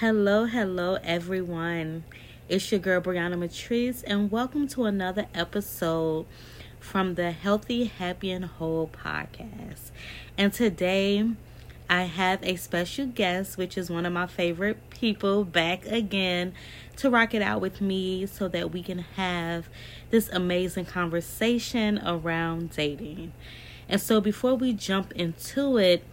Hello, hello, everyone. It's your girl Brianna Matrice, and welcome to another episode from the Healthy, Happy, and Whole podcast. And today, I have a special guest, which is one of my favorite people, back again to rock it out with me so that we can have this amazing conversation around dating. And so, before we jump into it,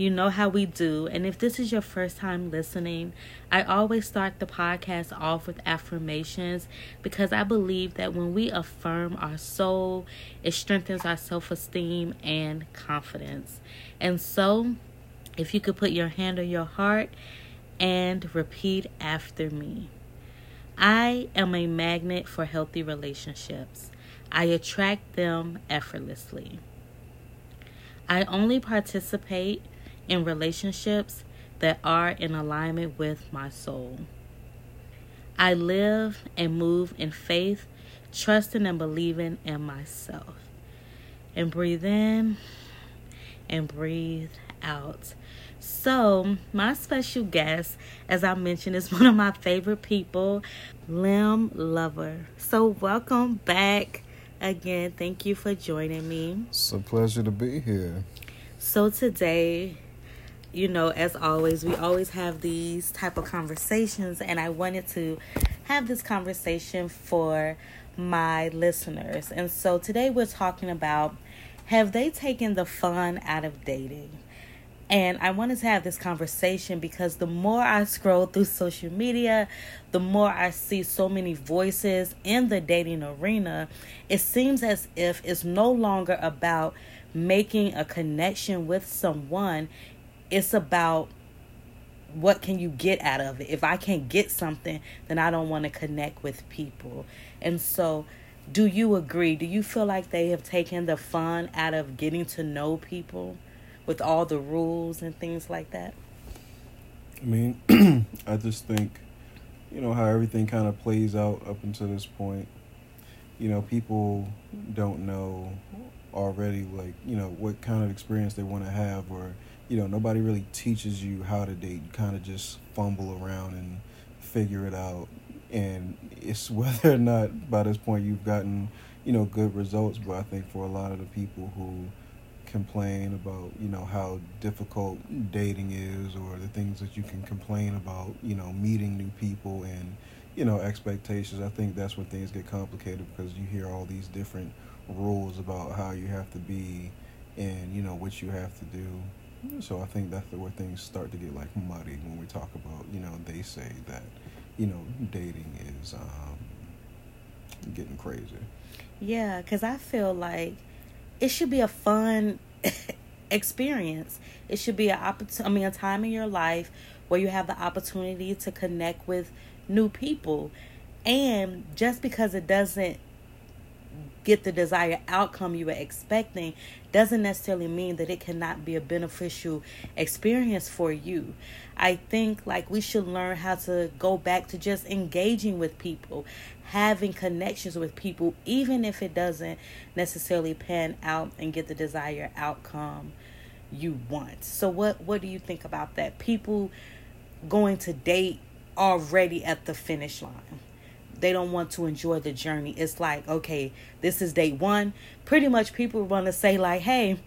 you know how we do. And if this is your first time listening, I always start the podcast off with affirmations because I believe that when we affirm our soul, it strengthens our self esteem and confidence. And so, if you could put your hand on your heart and repeat after me I am a magnet for healthy relationships. I attract them effortlessly. I only participate in relationships that are in alignment with my soul. I live and move in faith, trusting and believing in myself. And breathe in and breathe out. So, my special guest, as I mentioned, is one of my favorite people, Lem Luvah. So, welcome back again. Thank you for joining me. It's a pleasure to be here. So, today, you know, as always, we always have these type of conversations, and I wanted to have this conversation for my listeners. And so, today, we're talking about have they taken the fun out of dating? And I wanted to have this conversation because the more I scroll through social media, the more I see so many voices in the dating arena. It seems as if it's no longer about making a connection with someone, it's about what can you get out of it. If I can't get something, then I don't want to connect with people. And so, do you agree? Do you feel like they have taken the fun out of getting to know people? with all the rules and things like that? I mean, I just think, you know, how everything kind of plays out up until this point. You know, people don't know already, like, you know, what kind of experience they want to have, or, you know, nobody really teaches you how to date. You kind of just fumble around and figure it out. And it's whether or not by this point you've gotten, you know, good results. But I think for a lot of the people who, complain about you know how difficult dating is or the things that you can complain about you know meeting new people and you know expectations i think that's when things get complicated because you hear all these different rules about how you have to be and you know what you have to do so i think that's where things start to get like muddy when we talk about you know they say that you know dating is um getting crazy yeah because i feel like it should be a fun experience. It should be a opportunity. I mean, a time in your life where you have the opportunity to connect with new people, and just because it doesn't get the desired outcome you were expecting doesn't necessarily mean that it cannot be a beneficial experience for you. I think like we should learn how to go back to just engaging with people, having connections with people, even if it doesn't necessarily pan out and get the desired outcome you want. So what what do you think about that? People going to date already at the finish line. They don't want to enjoy the journey. It's like, okay, this is day one. Pretty much people want to say like, hey,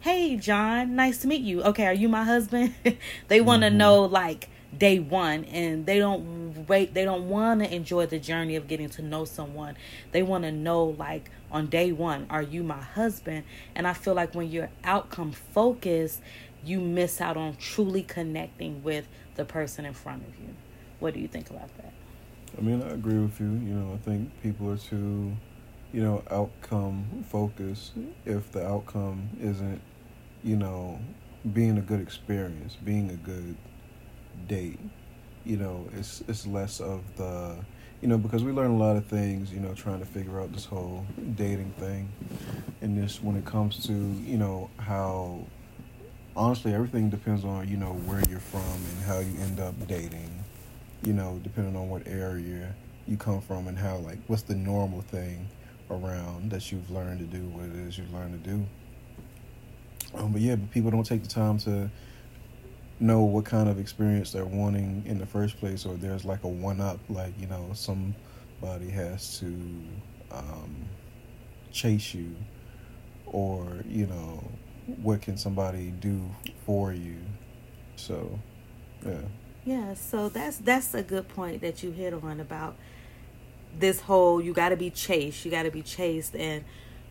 hey John, nice to meet you. Okay, are you my husband? they want to mm-hmm. know like day one and they don't wait they don't want to enjoy the journey of getting to know someone they want to know like on day one are you my husband and i feel like when you're outcome focused you miss out on truly connecting with the person in front of you what do you think about that i mean i agree with you you know i think people are too you know outcome focused if the outcome isn't you know being a good experience being a good date. You know, it's it's less of the you know, because we learn a lot of things, you know, trying to figure out this whole dating thing. And this when it comes to, you know, how honestly everything depends on, you know, where you're from and how you end up dating. You know, depending on what area you come from and how like what's the normal thing around that you've learned to do what it is you've learned to do. Um, but yeah, but people don't take the time to know what kind of experience they're wanting in the first place, or there's like a one up, like you know somebody has to um, chase you, or you know what can somebody do for you. So, yeah. Yeah, so that's that's a good point that you hit on about this whole you got to be chased, you got to be chased and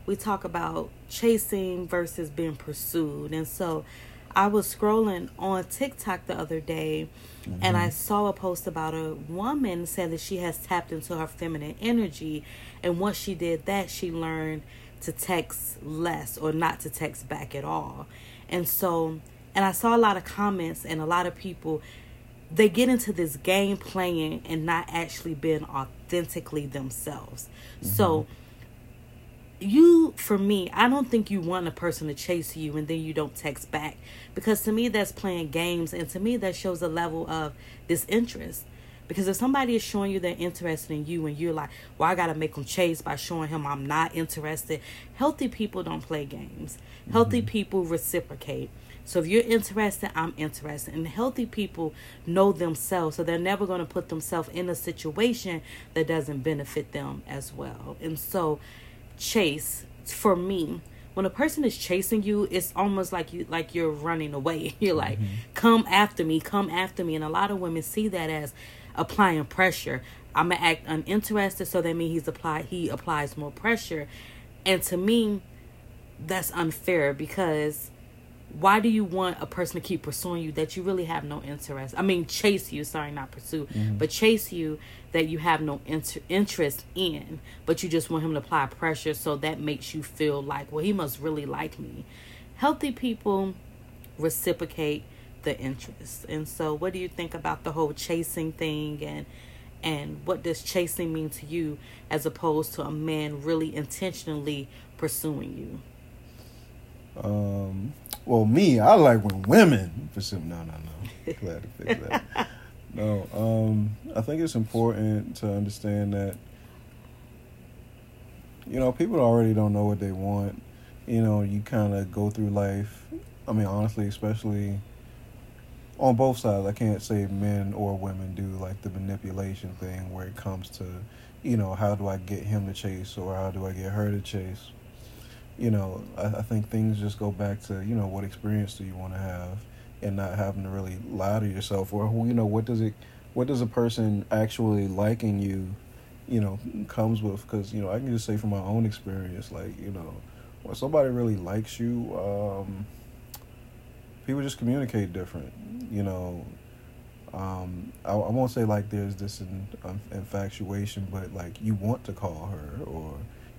we talk about chasing versus being pursued. And so I was scrolling on TikTok the other day mm-hmm. and I saw a post about a woman said that she has tapped into her feminine energy. And once she did that, she learned to text less or not to text back at all. And so, and I saw a lot of comments and a lot of people, they get into this game playing and not actually being authentically themselves. Mm-hmm. So, you for me i don't think you want a person to chase you and then you don't text back because to me that's playing games and to me that shows a level of disinterest because if somebody is showing you they're interested in you and you're like well i gotta make them chase by showing him i'm not interested healthy people don't play games healthy mm-hmm. people reciprocate so if you're interested i'm interested. And healthy people know themselves so they're never going to put themselves in a situation that doesn't benefit them as well. And so chase for me when a person is chasing you it's almost like you like you're running away. You're like mm-hmm. come after me come after me. And a lot of women see that as applying pressure. I'm gonna act uninterested so that means he's applied he applies more pressure. And to me that's unfair because why do you want a person to keep pursuing you that you really have no interest? I mean chase you sorry not pursue mm-hmm. but chase you that you have no inter- interest in but you just want him to apply pressure so that makes you feel like well he must really like me. Healthy people reciprocate the interest. And so what do you think about the whole chasing thing? And and what does chasing mean to you as opposed to a man really intentionally pursuing you? Um well, me, I like when women pursue. No, no, no. Glad to fix that. no, um, I think it's important to understand that you know people already don't know what they want. You know, you kind of go through life. I mean, honestly, especially on both sides. I can't say men or women do like the manipulation thing where it comes to, you know, how do I get him to chase or how do I get her to chase you know, I, I think things just go back to, you know, what experience do you want to have and not having to really lie to yourself or, you know, what does it, what does a person actually liking you, you know, comes with? Because, you know, I can just say from my own experience, like, you know, when somebody really likes you, um, people just communicate different, you know. Um, I, I won't say like there's this in, um, infatuation, but like you want to call her or,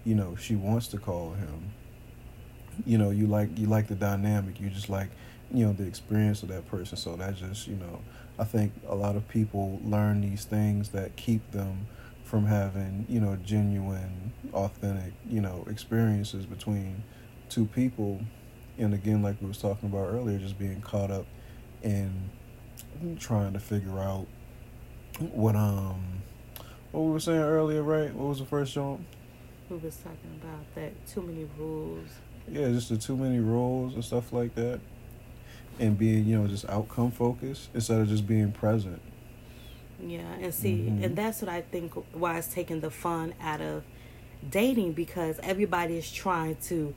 you know, she wants to call him you know you like you like the dynamic you just like you know the experience of that person. So that just you know i think a lot of people learn these things that keep them from having you know genuine authentic you know experiences between two people. And again like we was talking about earlier just being caught up in trying to figure out what um what we were saying earlier right? What was the first jump we was talking about that too many rules yeah, just the too many roles and stuff like that, and being you know just outcome focused instead of just being present. Yeah, and see, mm-hmm. and that's what I think why it's taking the fun out of dating because everybody is trying to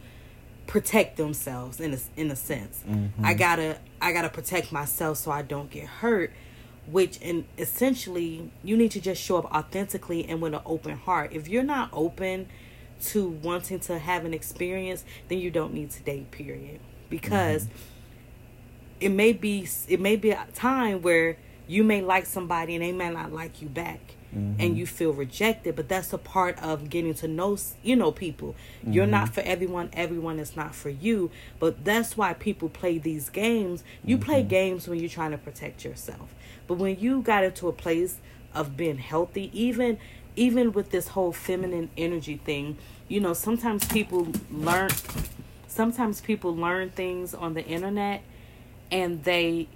protect themselves in a in a sense. Mm-hmm. I gotta I gotta protect myself so I don't get hurt. Which and essentially you need to just show up authentically and with an open heart. If you're not open to wanting to have an experience, then you don't need to date, period. Because mm-hmm. it may be it may be a time where you may like somebody and they may not like you back. Mm-hmm. and you feel rejected but that's a part of getting to know you know people mm-hmm. you're not for everyone everyone is not for you but that's why people play these games you mm-hmm. play games when you're trying to protect yourself but when you got into a place of being healthy even even with this whole feminine energy thing, you know, sometimes people learn sometimes people learn things on the internet and they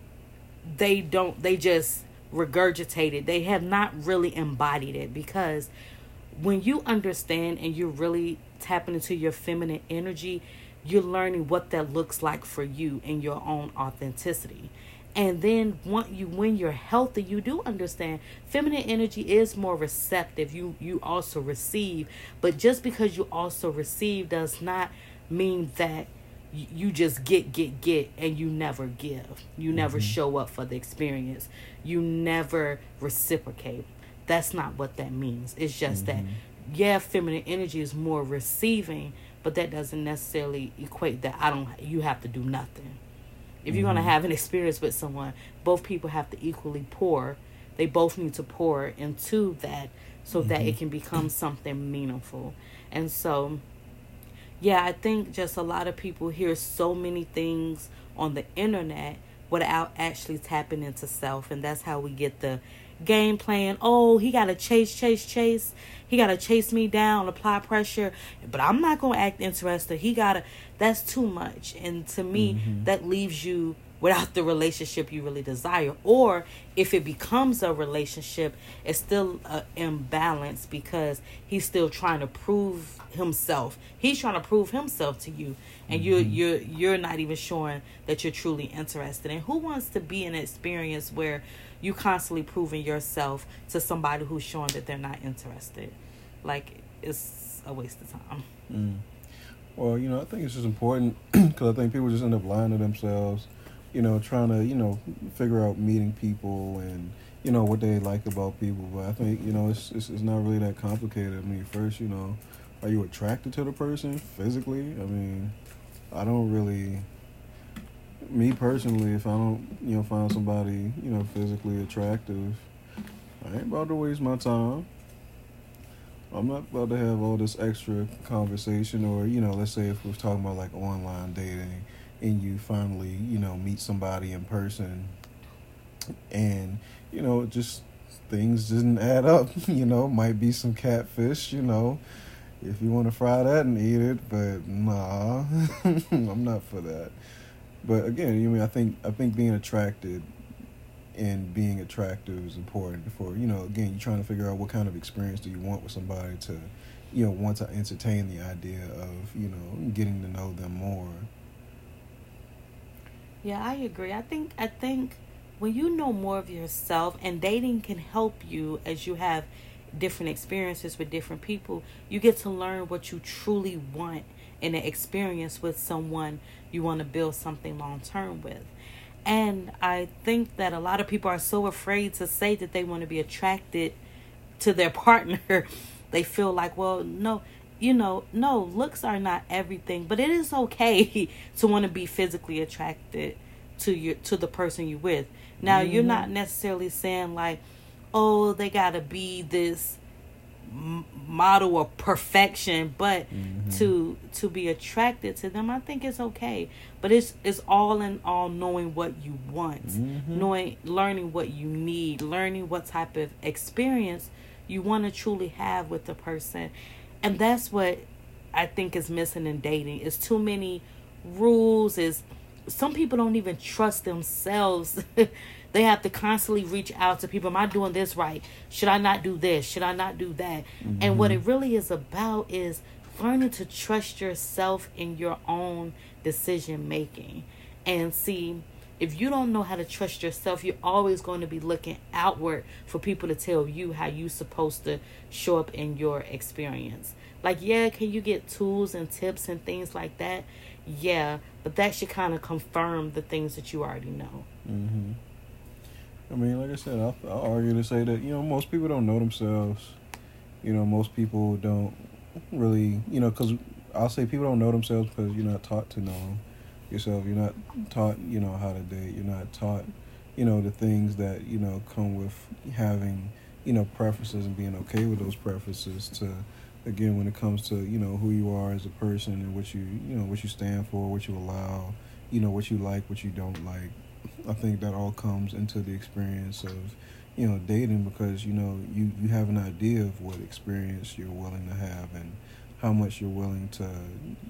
they don't they just regurgitate it. They have not really embodied it because when you understand and you're really tapping into your feminine energy, you're learning what that looks like for you and your own authenticity. And then when you when you're healthy you do understand feminine energy is more receptive. You you also receive. But just because you also receive does not mean that you just get get get and you never give. You never mm-hmm. show up for the experience. You never reciprocate. That's not what that means. It's just mm-hmm. that yeah feminine energy is more receiving but that doesn't necessarily equate that i don't you have to do nothing if you're mm-hmm. going to have an experience with someone, both people have to equally pour. They both need to pour into that so mm-hmm. that it mm-hmm. can become something meaningful. And so, yeah, I think just a lot of people hear so many things on the internet without actually tapping into self. And that's how we get the game plan. Oh, he got to chase, chase, chase. He got to chase me down, apply pressure. But I'm not going to act interested. He got to, that's too much. And to me, mm-hmm. that leaves you without the relationship you really desire. Or if it becomes a relationship, it's still an imbalance because he's still trying to prove himself. He's trying to prove himself to you, and mm-hmm. you're you're you're not even showing that you're truly interested. And who wants to be in an experience where you constantly proving yourself to somebody who's showing that they're not interested? Like it's a waste of time. Mm. Well, you know, I think it's just important because I think people just end up lying to themselves, you know, trying to, you know, figure out meeting people and, you know, what they like about people. But I think, you know, it's, it's, it's not really that complicated. I mean, first, you know, are you attracted to the person physically? I mean, I don't really, me personally, if I don't, you know, find somebody, you know, physically attractive, I ain't about to waste my time. I'm not about to have all this extra conversation, or you know, let's say if we're talking about like online dating, and you finally, you know, meet somebody in person, and you know, just things didn't add up. You know, might be some catfish. You know, if you want to fry that and eat it, but nah, I'm not for that. But again, you I mean I think I think being attracted and being attractive is important for you know again you're trying to figure out what kind of experience do you want with somebody to you know want to entertain the idea of you know getting to know them more yeah i agree i think i think when you know more of yourself and dating can help you as you have different experiences with different people you get to learn what you truly want in an experience with someone you want to build something long term with and I think that a lot of people are so afraid to say that they want to be attracted to their partner. they feel like, well, no, you know, no, looks are not everything, but it is okay to want to be physically attracted to your to the person you're with. Now, mm-hmm. you're not necessarily saying like, oh, they got to be this model of perfection but mm-hmm. to to be attracted to them i think it's okay but it's it's all in all knowing what you want mm-hmm. knowing learning what you need learning what type of experience you want to truly have with the person and that's what i think is missing in dating is too many rules is some people don't even trust themselves They have to constantly reach out to people. Am I doing this right? Should I not do this? Should I not do that? Mm-hmm. And what it really is about is learning to trust yourself in your own decision making. And see, if you don't know how to trust yourself, you're always going to be looking outward for people to tell you how you're supposed to show up in your experience. Like, yeah, can you get tools and tips and things like that? Yeah, but that should kind of confirm the things that you already know. Mm-hmm. I mean, like I said, I'll, I'll argue to say that you know most people don't know themselves. You know, most people don't really, you know, because I'll say people don't know themselves because you're not taught to know yourself. You're not taught, you know, how to date. You're not taught, you know, the things that you know come with having, you know, preferences and being okay with those preferences. To again, when it comes to you know who you are as a person and what you you know what you stand for, what you allow, you know, what you like, what you don't like I think that all comes into the experience of, you know, dating because you know you you have an idea of what experience you're willing to have and how much you're willing to,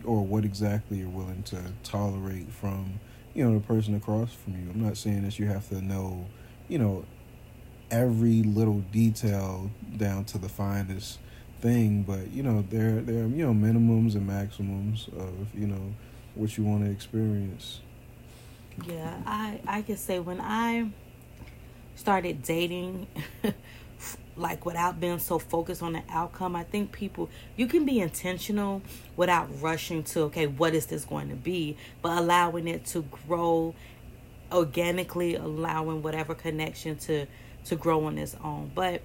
or what exactly you're willing to tolerate from, you know, the person across from you. I'm not saying that you have to know, you know, every little detail down to the finest thing, but you know, there there are you know minimums and maximums of you know what you want to experience. Yeah, I I can say when I started dating like without being so focused on the outcome, I think people you can be intentional without rushing to okay, what is this going to be, but allowing it to grow organically, allowing whatever connection to to grow on its own. But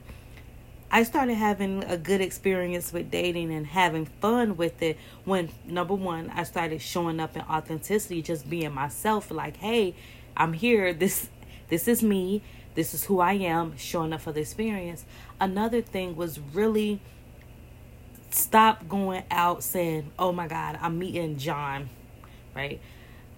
I started having a good experience with dating and having fun with it when number one, I started showing up in authenticity, just being myself, like, hey, I'm here, this this is me, this is who I am, showing up for the experience. Another thing was really stop going out saying, Oh my God, I'm meeting John, right?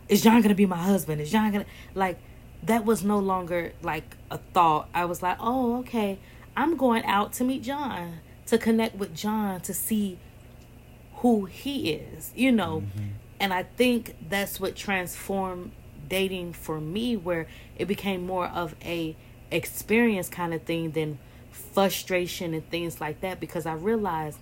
Is John gonna be my husband? Is John gonna like that was no longer like a thought. I was like, Oh, okay I'm going out to meet John, to connect with John, to see who he is, you know. Mm-hmm. And I think that's what transformed dating for me where it became more of a experience kind of thing than frustration and things like that because I realized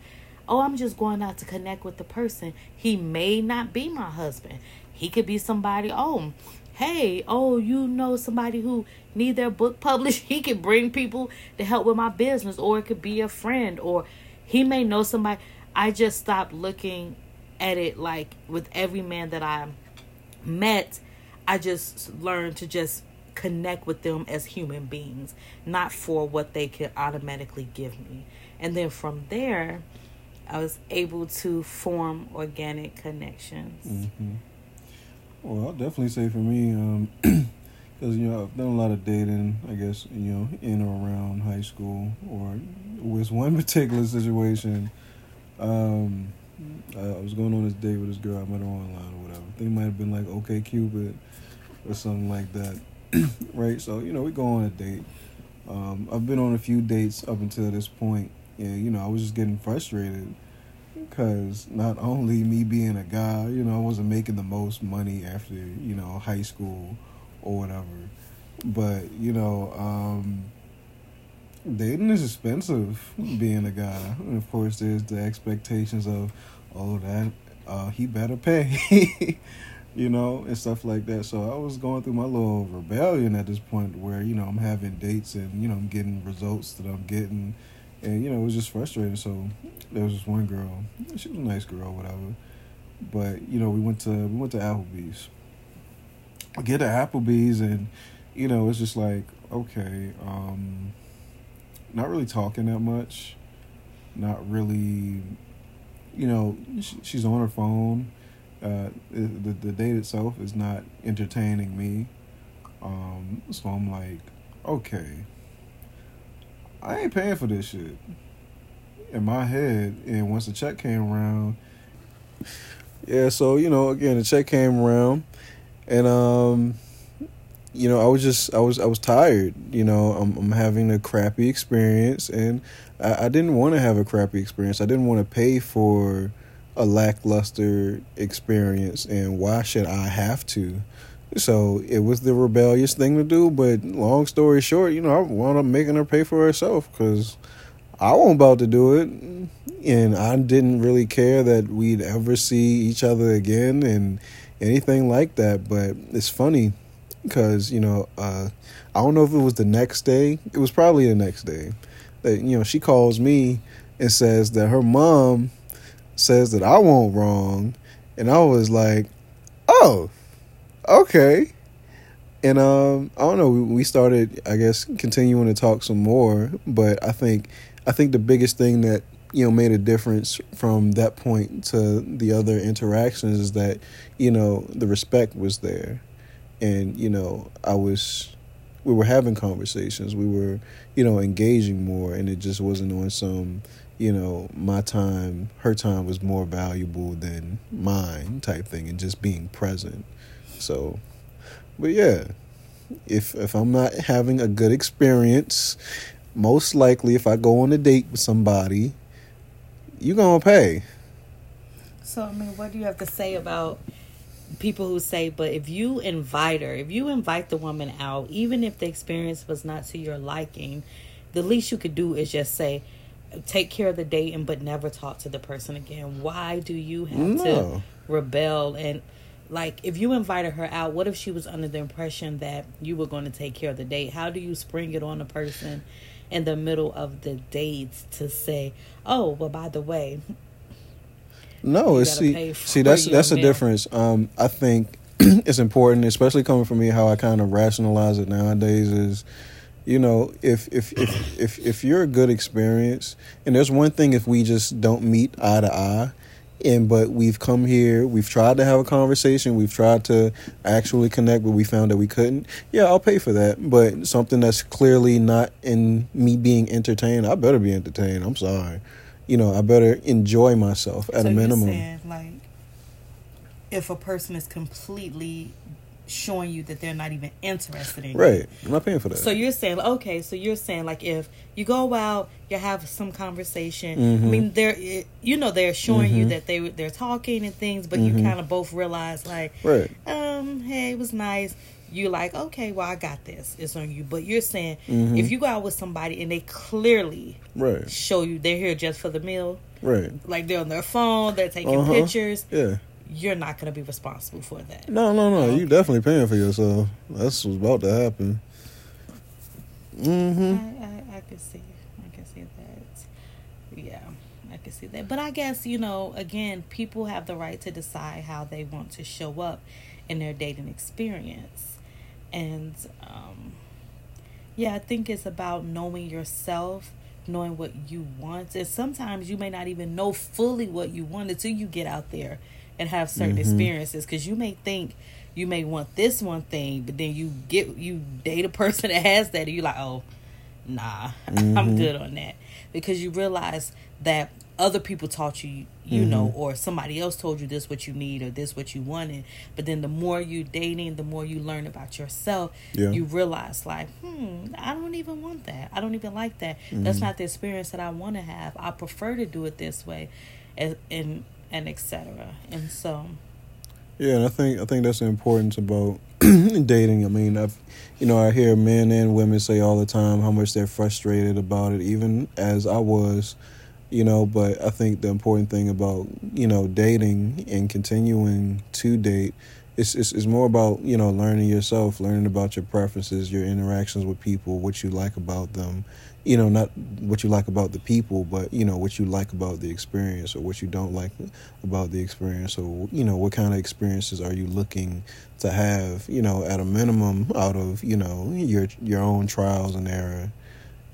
oh, I'm just going out to connect with the person. He may not be my husband. He could be somebody, oh, hey, oh, you know somebody who need their book published, he could bring people to help with my business, or it could be a friend, or he may know somebody. I just stopped looking at it like with every man that I met, I just learned to just connect with them as human beings, not for what they could automatically give me. And then from there, I was able to form organic connections. Mm-hmm. Well, I'll definitely say for me, um, because you know I've done a lot of dating. I guess you know in or around high school, or with one particular situation. Um, I, was going on this date with this girl I met her online or whatever. It might have been like OK Cupid or something like that, right? So you know we go on a date. Um, I've been on a few dates up until this point, and you know I was just getting frustrated because not only me being a guy, you know, I wasn't making the most money after you know high school or whatever, but you know, um, dating is expensive. Being a guy, and of course, there's the expectations of, oh, that uh, he better pay. you know, and stuff like that. So I was going through my little rebellion at this point where, you know, I'm having dates and, you know, I'm getting results that I'm getting and you know it was just frustrating. So there was this one girl. She was a nice girl, whatever. But you know we went to we went to Applebee's. I get to Applebee's and you know it's just like okay, um, not really talking that much, not really. You know she's on her phone. Uh, the the date itself is not entertaining me. Um, so I'm like, okay, I ain't paying for this shit. In my head, and once the check came around, yeah. So you know, again, the check came around, and um, you know, I was just, I was, I was tired. You know, I'm, I'm having a crappy experience, and I, I didn't want to have a crappy experience. I didn't want to pay for a lackluster experience, and why should I have to? So it was the rebellious thing to do, but long story short, you know, I wound up making her pay for herself because I wasn't about to do it, and I didn't really care that we'd ever see each other again and anything like that. But it's funny because you know, uh, I don't know if it was the next day. It was probably the next day that you know she calls me and says that her mom says that I won't wrong, and I was like, oh okay. And um, I don't know. We started, I guess, continuing to talk some more. But I think, I think the biggest thing that you know made a difference from that point to the other interactions is that you know the respect was there, and you know I was, we were having conversations. We were, you know, engaging more, and it just wasn't on some, you know, my time, her time was more valuable than mine type thing, and just being present. So, but yeah, if if I'm not having a good experience, most likely if I go on a date with somebody, you're gonna pay. So I mean, what do you have to say about people who say, but if you invite her, if you invite the woman out, even if the experience was not to your liking, the least you could do is just say, take care of the dating, but never talk to the person again. Why do you have no. to rebel and like if you invited her out what if she was under the impression that you were going to take care of the date how do you spring it on a person in the middle of the dates to say oh well by the way no it's see pay see that's that's meal. difference um i think it's important especially coming from me how i kind of rationalize it nowadays is you know if if if if if you're a good experience and there's one thing if we just don't meet eye to eye and but we've come here we've tried to have a conversation we've tried to actually connect but we found that we couldn't. Yeah i'll pay for that but something that's clearly not in me being entertained i better be entertained i'm sorry. You know i better enjoy myself at so a minimum. saying like if a person is completely showing you that they're not even interested in you right i'm not paying for that So you're saying okay? So you're saying like if you go out, you have some conversation. I Mhm. mean, they're you know they're showing you Mhm. that they they're talking and things, but Mhm. you kind of both realize like, right um, hey, it was nice. You're like okay, well I got this. It's on you. But you're saying Mhm. if you go out with somebody and they clearly right show you they're here just for the meal, right like they're on their phone, they're taking Uh-huh. pictures, yeah you're not going to be responsible for that. No, no, no. You definitely paying for yourself. That's what's about to happen. Mm-hmm. I, I, I can see. I can see that. Yeah, I can see that. But I guess, you know, again, people have the right to decide how they want to show up in their dating experience. And um, yeah, I think it's about knowing yourself, knowing what you want. And sometimes you may not even know fully what you want until you get out there and have certain Mhm. experiences. Because you may think you may want this one thing, but then you get you date a person that has that, and you're like, oh, nah, I'm Mhm. good on that. Because you realize that other people taught you, you Mhm. know, or somebody else told you this what you need or this what you wanted. But then the more you dating, the more you learn about yourself, Yeah. you realize like, hmm, I don't even want that. I don't even like that. That's Mhm. not the experience that I want to have. I prefer to do it this way, and and, and etc. And so, Yeah, and I think I think that's the importance about dating. I mean, I've you know I hear men and women say all the time how much they're frustrated about it, even as I was. You know, but I think the important thing about you know dating and continuing to date is is is more about you know learning yourself, learning about your preferences, your interactions with people, what you like about them. You know, not what you like about the people, but you know what you like about the experience, or what you don't like about the experience, or you know what kind of experiences are you looking to have? You know, at a minimum, out of you know your your own trials and error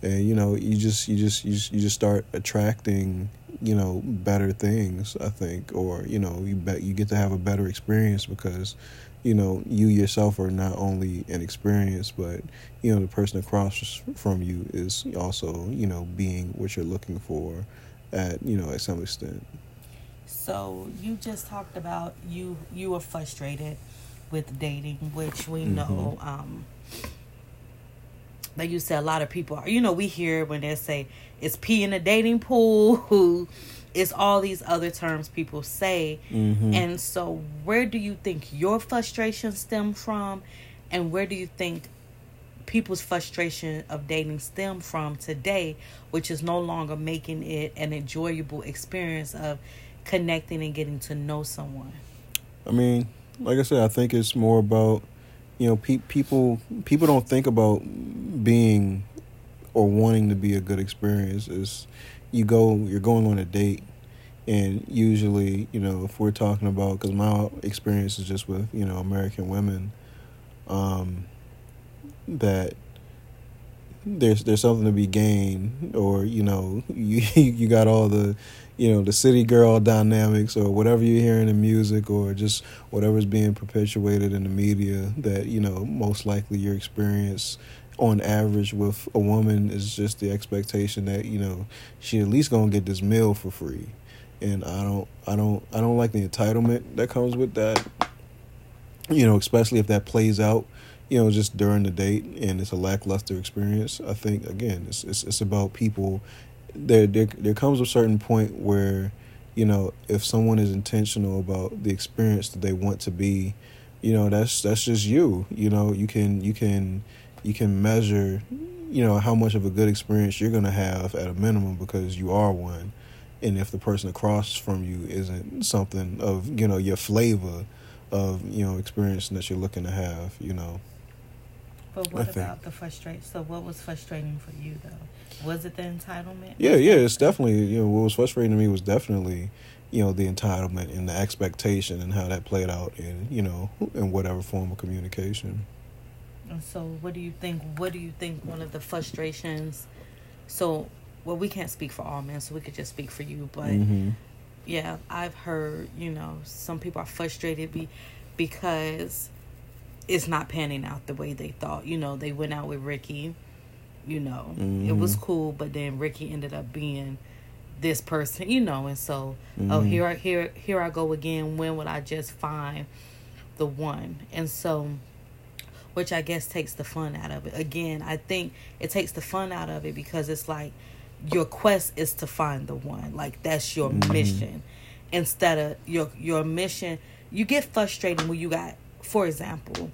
and you know you just you just you just, you just start attracting you know better things i think or you know you bet you get to have a better experience because you know you yourself are not only an experience but you know the person across from you is also you know being what you're looking for at you know at some extent so you just talked about you you were frustrated with dating, which we Mhm. know. Um, like you said, a lot of people are. You know, we hear when they say it's pee in the dating pool. Who, it's all these other terms people say. mm-hmm. And so, where do you think your frustration stem from, and where do you think people's frustration of dating stem from today, which is no longer making it an enjoyable experience of connecting and getting to know someone? I mean, like I said, I think it's more about you know pe- people people don't think about being or wanting to be a good experience. Is you go you're going on a date, and usually you know if we're talking about because my experience is just with you know American women, um, that there's there's something to be gained or you know you you got all the you know the city girl dynamics or whatever you hear in music or just whatever's being perpetuated in the media that you know most likely your experience on average with a woman is just the expectation that you know she at least gonna get this meal for free and i don't i don't i don't like the entitlement that comes with that you know especially if that plays out you know, just during the date and it's a lackluster experience. I think again, it's it's, it's about people. There, there there comes a certain point where, you know, if someone is intentional about the experience that they want to be, you know, that's that's just you. You know, you can you can you can measure, you know, how much of a good experience you're gonna have at a minimum because you are one, and if the person across from you isn't something of you know your flavor of you know experience that you're looking to have. You know. But what about the frustration? So, what was frustrating for you though? Was it the entitlement? Yeah, yeah, it's definitely you know what was frustrating to me was definitely you know the entitlement and the expectation and how that played out in you know in whatever form of communication. And so, what do you think? What do you think one of the frustrations? So, well, we can't speak for all men, so we could just speak for you. But mm-hmm. yeah, I've heard you know some people are frustrated be because it's not panning out the way they thought. You know, they went out with Ricky. You know, mm-hmm. it was cool, but then Ricky ended up being this person. You know, and so oh, mm-hmm. oh here I here here I go again. When would I just find the one? And so which I guess takes the fun out of it. Again, I think it takes the fun out of it because it's like your quest is to find the one. Like that's your mm-hmm. mission. Instead of your your mission, you get frustrated when you got, for example,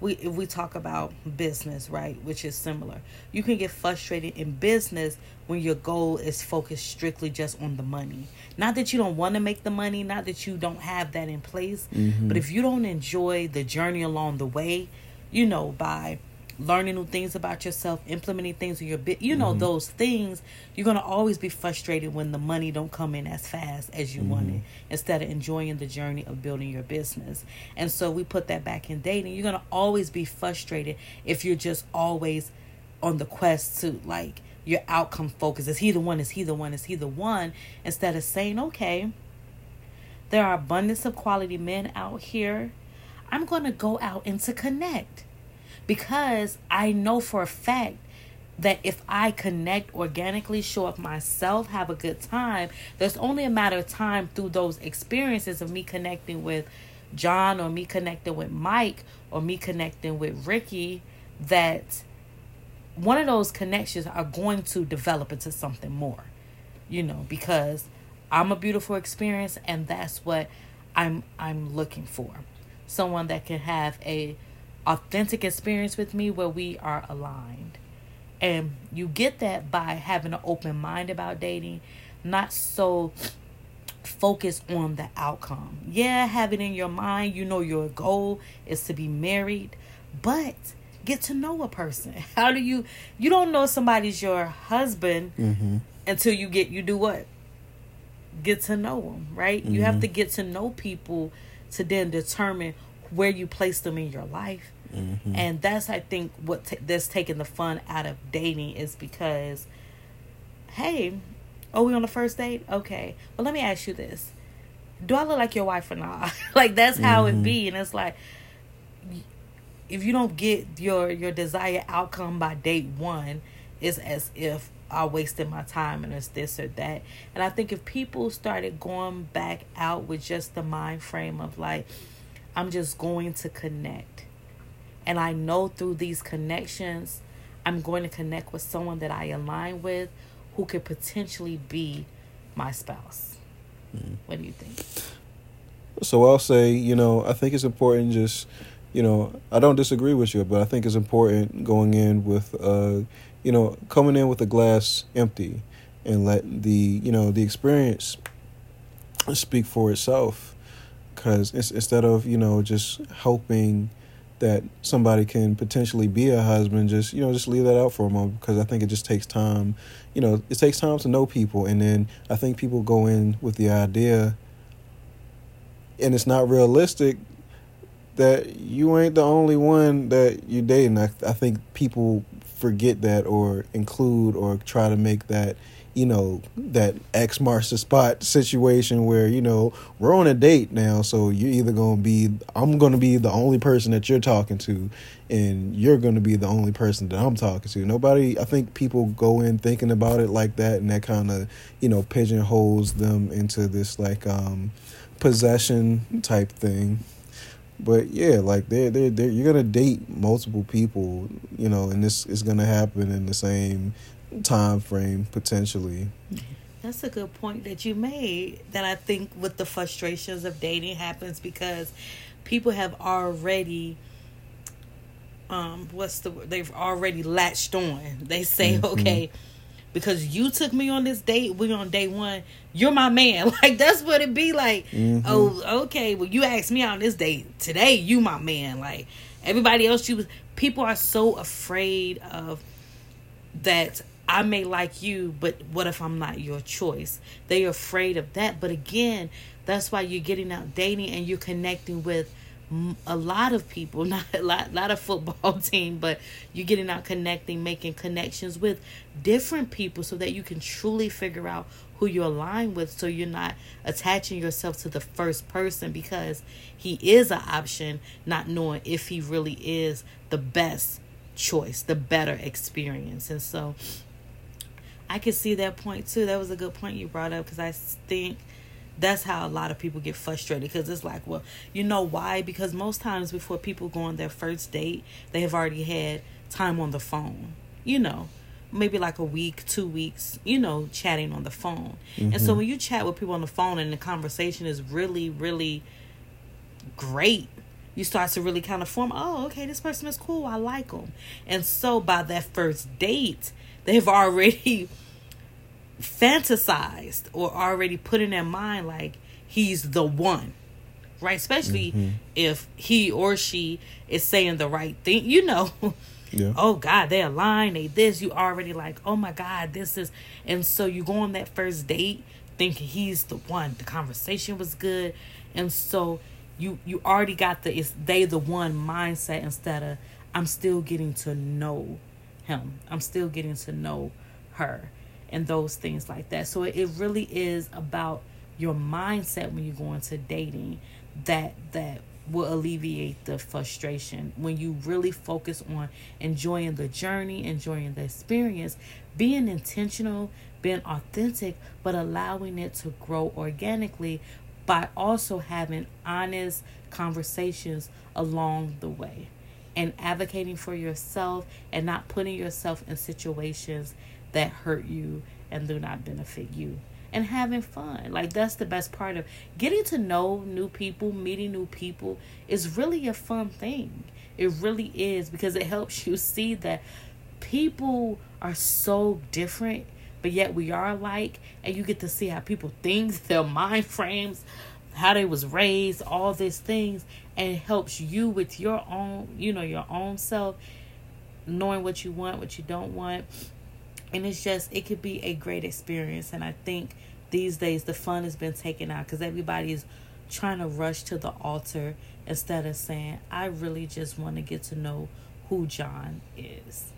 we if we talk about business, right, which is similar. You can get frustrated in business when your goal is focused strictly just on the money. Not that you don't want to make the money, not that you don't have that in place, mm-hmm. but if you don't enjoy the journey along the way, you know, by learning new things about yourself, implementing things in your bit, you know, mm-hmm. those things, you're gonna always be frustrated when the money don't come in as fast as you mm-hmm. want it, instead of enjoying the journey of building your business. And so we put that back in dating. You're gonna always be frustrated if you're just always on the quest to like your outcome focus. Is he the one? Is he the one? Is he the one? Instead of saying, okay, there are abundance of quality men out here I'm going to go out and to connect. Because I know for a fact that if I connect organically, show up myself, have a good time, there's only a matter of time through those experiences of me connecting with John or me connecting with Mike or me connecting with Ricky that one of those connections are going to develop into something more, you know, because I'm a beautiful experience and that's what I'm I'm looking for someone that can have a authentic experience with me where we are aligned. And you get that by having an open mind about dating, not so focused on the outcome. Yeah, have it in your mind. You know your goal is to be married, but get to know a person. How do you you don't know somebody's your husband mm-hmm. until you get you do what? Get to know them, right? Mm-hmm. You have mm-hmm. to get to know people to then determine where you place them in your life. Mm-hmm. And that's I think what t- that's taking the fun out of dating is because, hey, are we on the first date? Okay, well let me ask you this: Do I look like your wife or not? like that's how mm-hmm. it be, and it's like if you don't get your your desired outcome by date one, it's as if I wasted my time and it's this or that. And I think if people started going back out with just the mind frame of like, I'm just going to connect. And I know through these connections, I'm going to connect with someone that I align with who could potentially be my spouse. Mm. What do you think? So I'll say, you know, I think it's important just, you know, I don't disagree with you, but I think it's important going in with, uh, you know, coming in with a glass empty and let the, you know, the experience speak for itself. Because instead of you know just hoping that somebody can potentially be a husband just you know just leave that out for a moment. Because i think it just takes time. You know it takes time to know people and then i think people go in with the idea and it's not realistic that you ain't the only one that you're dating. I, I think people forget that or include or try to make that you know that X marks the spot situation where you know we're on a date now, so you're either gonna be I'm gonna be the only person that you're talking to, and you're gonna be the only person that I'm talking to. Nobody, I think people go in thinking about it like that, and that kind of you know pigeonholes them into this like um possession type thing. But yeah, like they're, they're, they're you're gonna date multiple people, you know, and this is gonna happen in the same time frame potentially. That's a good point that you made. That I think with the frustrations of dating happens because people have already um what's the they've already latched on. They say, mm-hmm. okay, because you took me on this date, we on day one, you're my man. Like that's what it be like. Mhm. Oh, okay. Well, you asked me on this date. Today, you my man. Like everybody else, you was people are so afraid of that I may like you, but what if I'm not your choice? They're afraid of that. But again, that's why you're getting out dating and you're connecting with a lot of people, not a lot, lot of football team, but you're getting out connecting, making connections with different people so that you can truly figure out who you're align with so you're not attaching yourself to the first person because he is an option, not knowing if he really is the best choice, the better experience. And so I can see that point too. That was a good point you brought up because I think that's how a lot of people get frustrated because it's like, well, you know why? Because most times before people go on their first date, they have already had time on the phone. You know, maybe like a week, two weeks, you know, chatting on the phone. And so Mhm. when you chat with people on the phone and the conversation is really, really great, you start to really kind of form, oh, okay, this person is cool. I like them. And so by that first date, they've already fantasized or already put in their mind like he's the one. Right? Especially Mhm. if he or she is saying the right thing. You know, Yeah. oh God, they align, they this, you already like, oh my God, this is and so you go on that first date thinking he's the one. The conversation was good. And so you you already got the it's they the one mindset instead of I'm still getting to know him. I'm still getting to know her and those things like that. So it, really is about your mindset when you go into dating that that will alleviate the frustration when you really focus on enjoying the journey, enjoying the experience, being intentional, being authentic, but allowing it to grow organically by also having honest conversations along the way and advocating for yourself and not putting yourself in situations that hurt you and do not benefit you. And having fun. Like that's the best part of getting to know new people meeting new people is really a fun thing. It really is because it helps you see that people are so different but yet we are alike. And you get to see how people think their mind frames how they was raised all these things. And it helps you with your own you know your own self knowing what you want what you don't want and it's just it could be a great experience and i think these days the fun has been taken out because everybody is trying to rush to the altar instead of saying i really just want to get to know who john is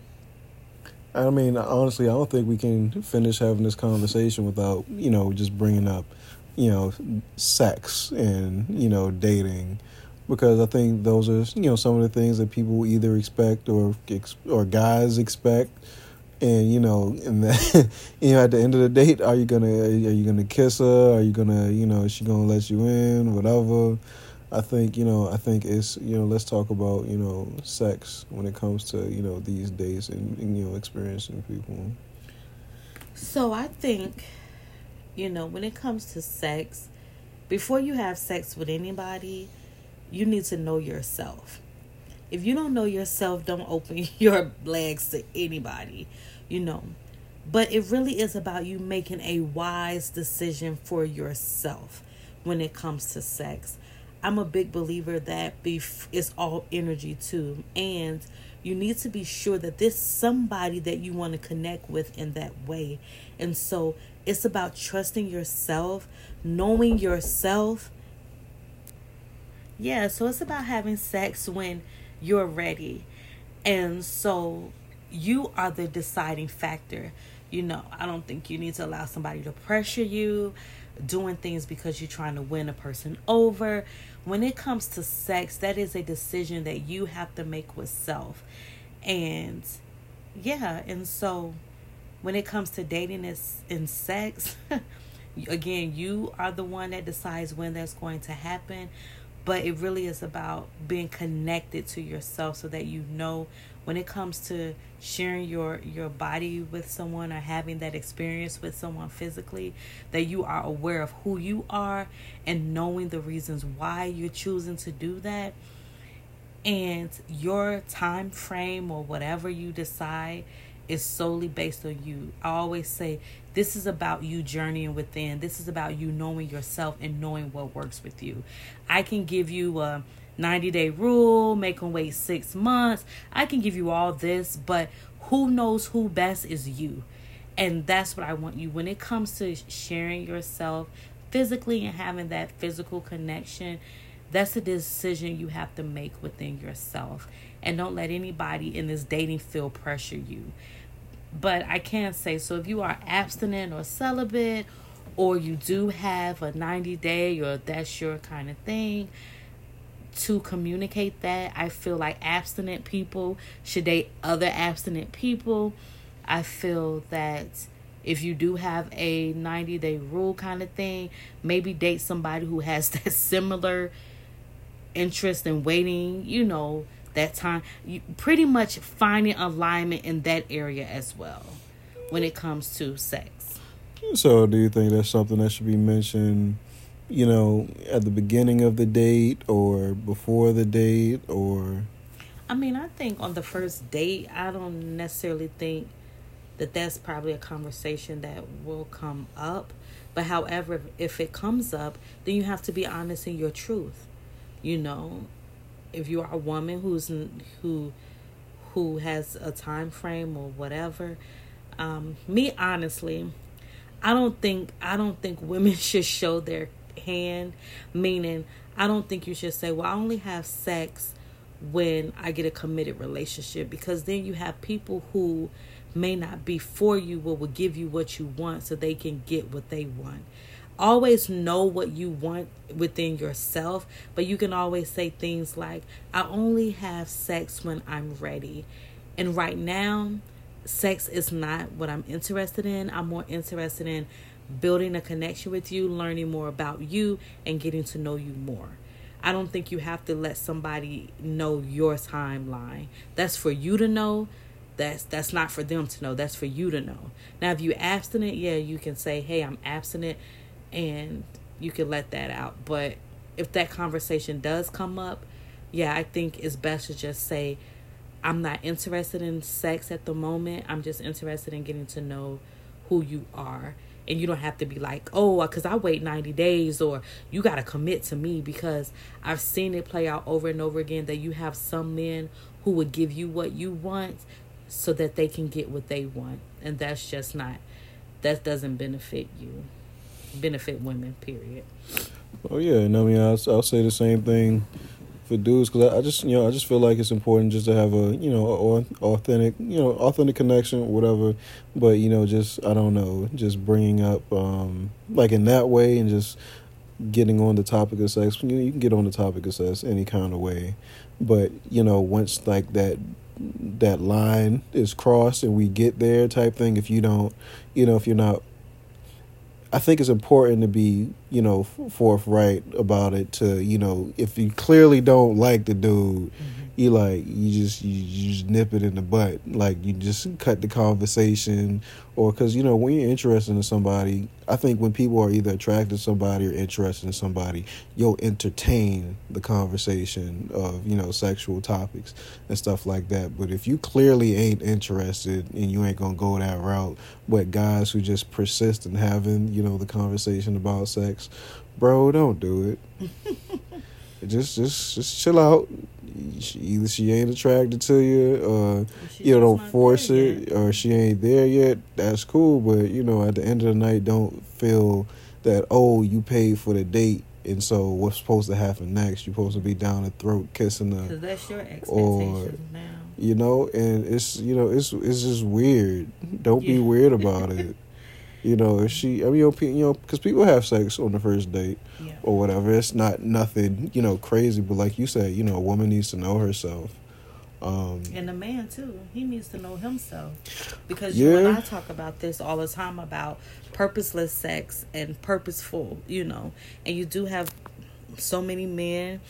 I mean, honestly, I don't think we can finish having this conversation without, you know, just bringing up, you know, sex and, you know, dating. Because I think those are, you know, some of the things that people either expect or or guys expect. And, you know, and you know, at the end of the date, are you gonna are you gonna kiss her? Are you gonna, you know, is she gonna let you in? Whatever. I think you know. I think it's you know. Let's talk about you know sex when it comes to you know these days and, and you know experiencing people. So I think, you know, when it comes to sex, before you have sex with anybody, you need to know yourself. If you don't know yourself, don't open your legs to anybody, you know. But it really is about you making a wise decision for yourself when it comes to sex. I'm a big believer that bef- it's all energy too. And you need to be sure that there's somebody that you want to connect with in that way. And so it's about trusting yourself, knowing yourself. Yeah, so it's about having sex when you're ready. And so you are the deciding factor. You know, I don't think you need to allow somebody to pressure you doing things because you're trying to win a person over. When it comes to sex, that is a decision that you have to make with self. And yeah, and so when it comes to dating in sex, again, you are the one that decides when that's going to happen. But it really is about being connected to yourself so that you know when it comes to sharing your your body with someone or having that experience with someone physically that you are aware of who you are and knowing the reasons why you're choosing to do that and your time frame or whatever you decide is solely based on you. I always say this is about you journeying within. This is about you knowing yourself and knowing what works with you. I can give you a 90 day rule, make them wait six months. I can give you all this, but who knows who best is you. And that's what I want you when it comes to sharing yourself physically and having that physical connection. That's a decision you have to make within yourself. And don't let anybody in this dating field pressure you. But I can say so if you are abstinent or celibate, or you do have a 90 day, or that's your kind of thing, to communicate that. I feel like abstinent people should date other abstinent people. I feel that if you do have a 90 day rule kind of thing, maybe date somebody who has that similar interest in waiting, you know, that time. You pretty much finding alignment in that area as well when it comes to sex. So, do you think that's something that should be mentioned you know, at the beginning of the date or before the date or I mean, I think on the first date, I don't necessarily think that that's probably a conversation that will come up. But however, if it comes up, then you have to be honest in your truth. You know, if you are a woman who's who who has a time frame or whatever, um, me honestly, I don't think I don't think women should show their hand, meaning I don't think you should say, Well, I only have sex when I get a committed relationship because then you have people who may not be for you but will give you what you want so they can get what they want. Always know what you want within yourself, but you can always say things like, I only have sex when I'm ready. And right now, sex is not what I'm interested in. I'm more interested in building a connection with you, learning more about you, and getting to know you more. I don't think you have to let somebody know your timeline. That's for you to know. That's that's not for them to know. That's for you to know. Now, if you abstinent, yeah, you can say, "Hey, I'm abstinent," and you can let that out. But if that conversation does come up, yeah, I think it's best to just say, "I'm not interested in sex at the moment. I'm just interested in getting to know who you are." and you don't have to be like oh because i wait 90 days or you got to commit to me because i've seen it play out over and over again that you have some men who would give you what you want so that they can get what they want and that's just not that doesn't benefit you benefit women period. Oh yeah and i mean i'll, I'll say the same thing for dudes because I, I, just you know I just feel like it's important just to have a you know authentic you know authentic connection whatever, but you know just I don't know just bringing up um like in that way and just getting on the topic of sex you, know, you can get on the topic of sex any kind of way, but you know once like that that line is crossed and we get there type thing if you don't you know if you're not I think it's important to be, you know, forthright about it. To you know, if you clearly don't like the dude, mm-hmm you like you just you, you just nip it in the butt. Like you just cut the conversation. Or because you know when you're interested in somebody i think when people are either attracted to somebody or interested in somebody you'll entertain the conversation of you know sexual topics and stuff like that. But if you clearly ain't interested and you ain't gonna go that route but guys who just persist in having you know the conversation about sex bro don't do it. Just just just chill out she, either she ain't attracted to you, or you know, don't force it, yet. or she ain't there yet. That's cool, but you know, at the end of the night, don't feel that oh, you paid for the date, and so what's supposed to happen next? You're supposed to be down the throat kissing her, that's your or, now. You know, and it's you know, it's it's just weird. Don't yeah. be weird about it. You know, if she, I mean, you know, you know, because people have sex on the first date yeah. or whatever. It's not nothing, you know, crazy. But like you said, you know, a woman needs to know herself. Um, and the man too, he needs to know himself because yeah. you and I talk about this all the time about purposeless sex and purposeful, you know. And you do have so many men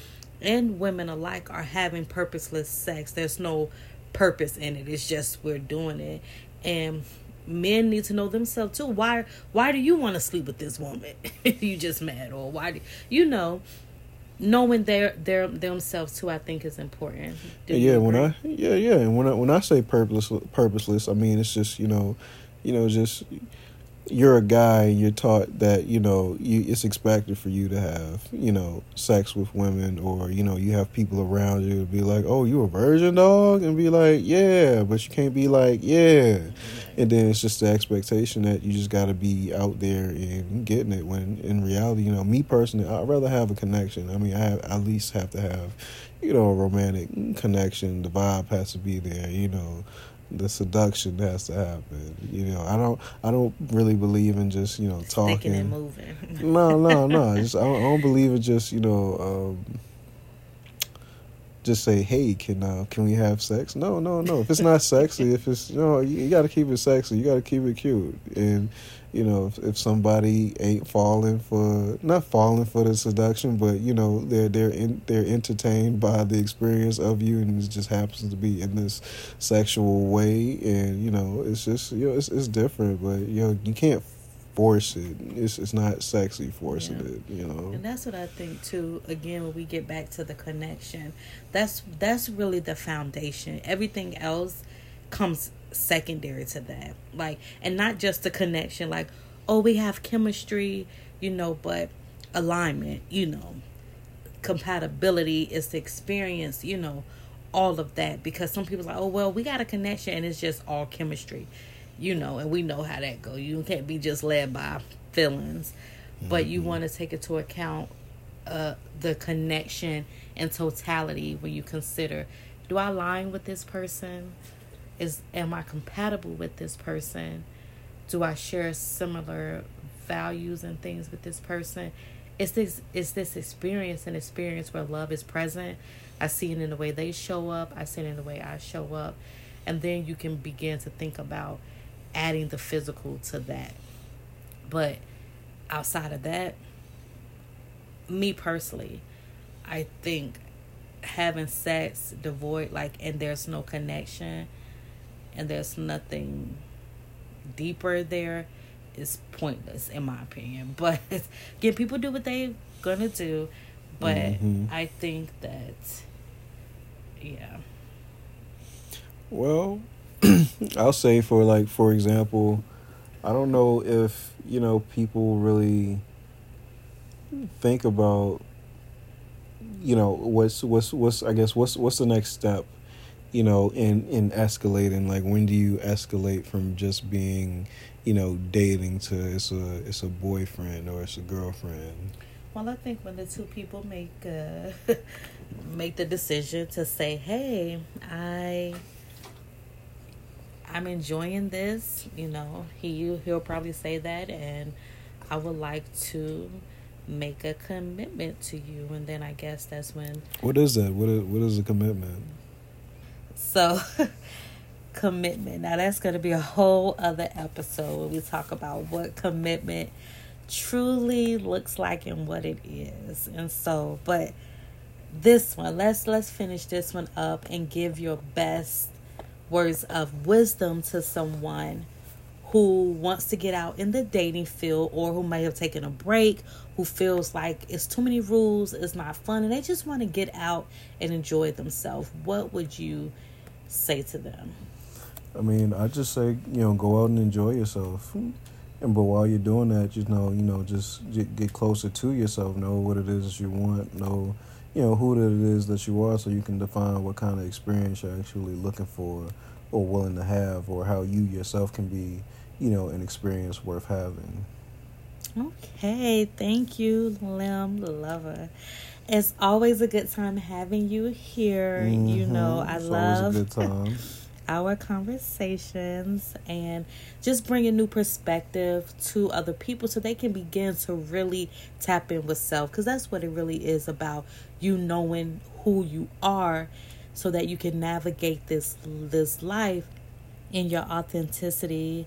and women alike are having purposeless sex. There's no purpose in it. It's just we're doing it. And men need to know themselves too. Why why do you want to sleep with this woman? if you just mad or why do you know knowing their their themselves too i think is important Do yeah when i yeah yeah and when i when i say purposeless purposeless i mean it's just you know you know just you're a guy you're taught that you know you, it's expected for you to have you know sex with women or you know you have people around you to be like oh you a virgin dog? and be like yeah but you can't be like yeah. And then it's just the expectation that you just got to be out there and getting it when in reality you know me personally i'd rather have a connection. I mean i have, at least have to have you know a romantic connection. The vibe has to be there you know the seduction has to happen. You know, I don't I don't really believe in just you know talking Sticking and moving. no, no, no. Just I don't, I don't, believe in just you know. Um, just say, "Hey, can uh, can we have sex?" No, no, no. If it's not sexy, if it's you know, you, you got to keep it sexy. You got to keep it cute, and you know, if, if somebody ain't falling for not falling for the seduction, but you know, they're they're in, they're entertained by the experience of you, and it just happens to be in this sexual way, and you know, it's just you know, it's it's different, but you know, you can't force it. It's it's not sexy forcing yeah. it, you know. And that's what I think too. Again, when we get back to the connection, that's that's really the foundation. Everything else comes secondary to that. Like, and not just the connection, like, oh, we have chemistry, you know, but alignment, you know, compatibility is the experience, you know, all of that. Because some people are like, oh, well, we got a connection and it's just all chemistry, you know, and we know how that go. You can't be just led by feelings, mm-hmm. but you mm-hmm. want to take into account uh, the connection and totality when you consider do I align with this person? is am I compatible with this person? Do I share similar values and things with this person? Is this is this experience an experience where love is present? I see it in the way they show up. I see it in the way I show up, and then you can begin to think about adding the physical to that. But outside of that, me personally, I think having sex devoid like and there's no connection and there's nothing deeper there is pointless in my opinion. But again, people do what they're gonna do. But mm-hmm. I think that yeah. Well, I'll say for like for example, I don't know if, you know, people really think about you know, what's what's what's I guess what's what's the next step you know, in in escalating? Like, when do you escalate from just being, you know, dating to it's a it's a boyfriend or it's a girlfriend? Well, I think when the two people make uh, make the decision to say, "Hey, I." I'm enjoying this, you know. He he'll probably say that and I would like to make a commitment to you and then I guess that's when What is that? What is what is a commitment? So, commitment. Now, that's going to be a whole other episode where we talk about what commitment truly looks like and what it is. And so, but this one, let's let's finish this one up and give your best words of wisdom to someone who wants to get out in the dating field or who may have taken a break, who feels like it's too many rules, it's not fun, and they just want to get out and enjoy themselves. What would you say to them? I mean, I just say, you know, go out and enjoy yourself. And but while you're doing that, you know, you know, just get closer to yourself. Know what it is you want. Know, you know, who it is that you are, so you can define what kind of experience you're actually looking for, or willing to have, or how you yourself can be, you know, an experience worth having. Okay, thank you, Lem Luvah. It's always a good time having you here. Mm-hmm. You know, I it's love our conversations and just bring a new perspective to other people so they can begin to really tap in with self because that's what it really is about you knowing who you are so that you can navigate this this life in your authenticity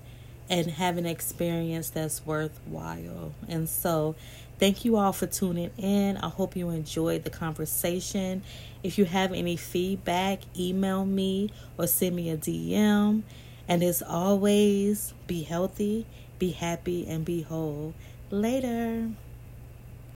and have an experience that's worthwhile. And so Thank you all for tuning in. I hope you enjoyed the conversation. If you have any feedback, email me or send me a DM. And as always, be healthy, be happy, and be whole. Later.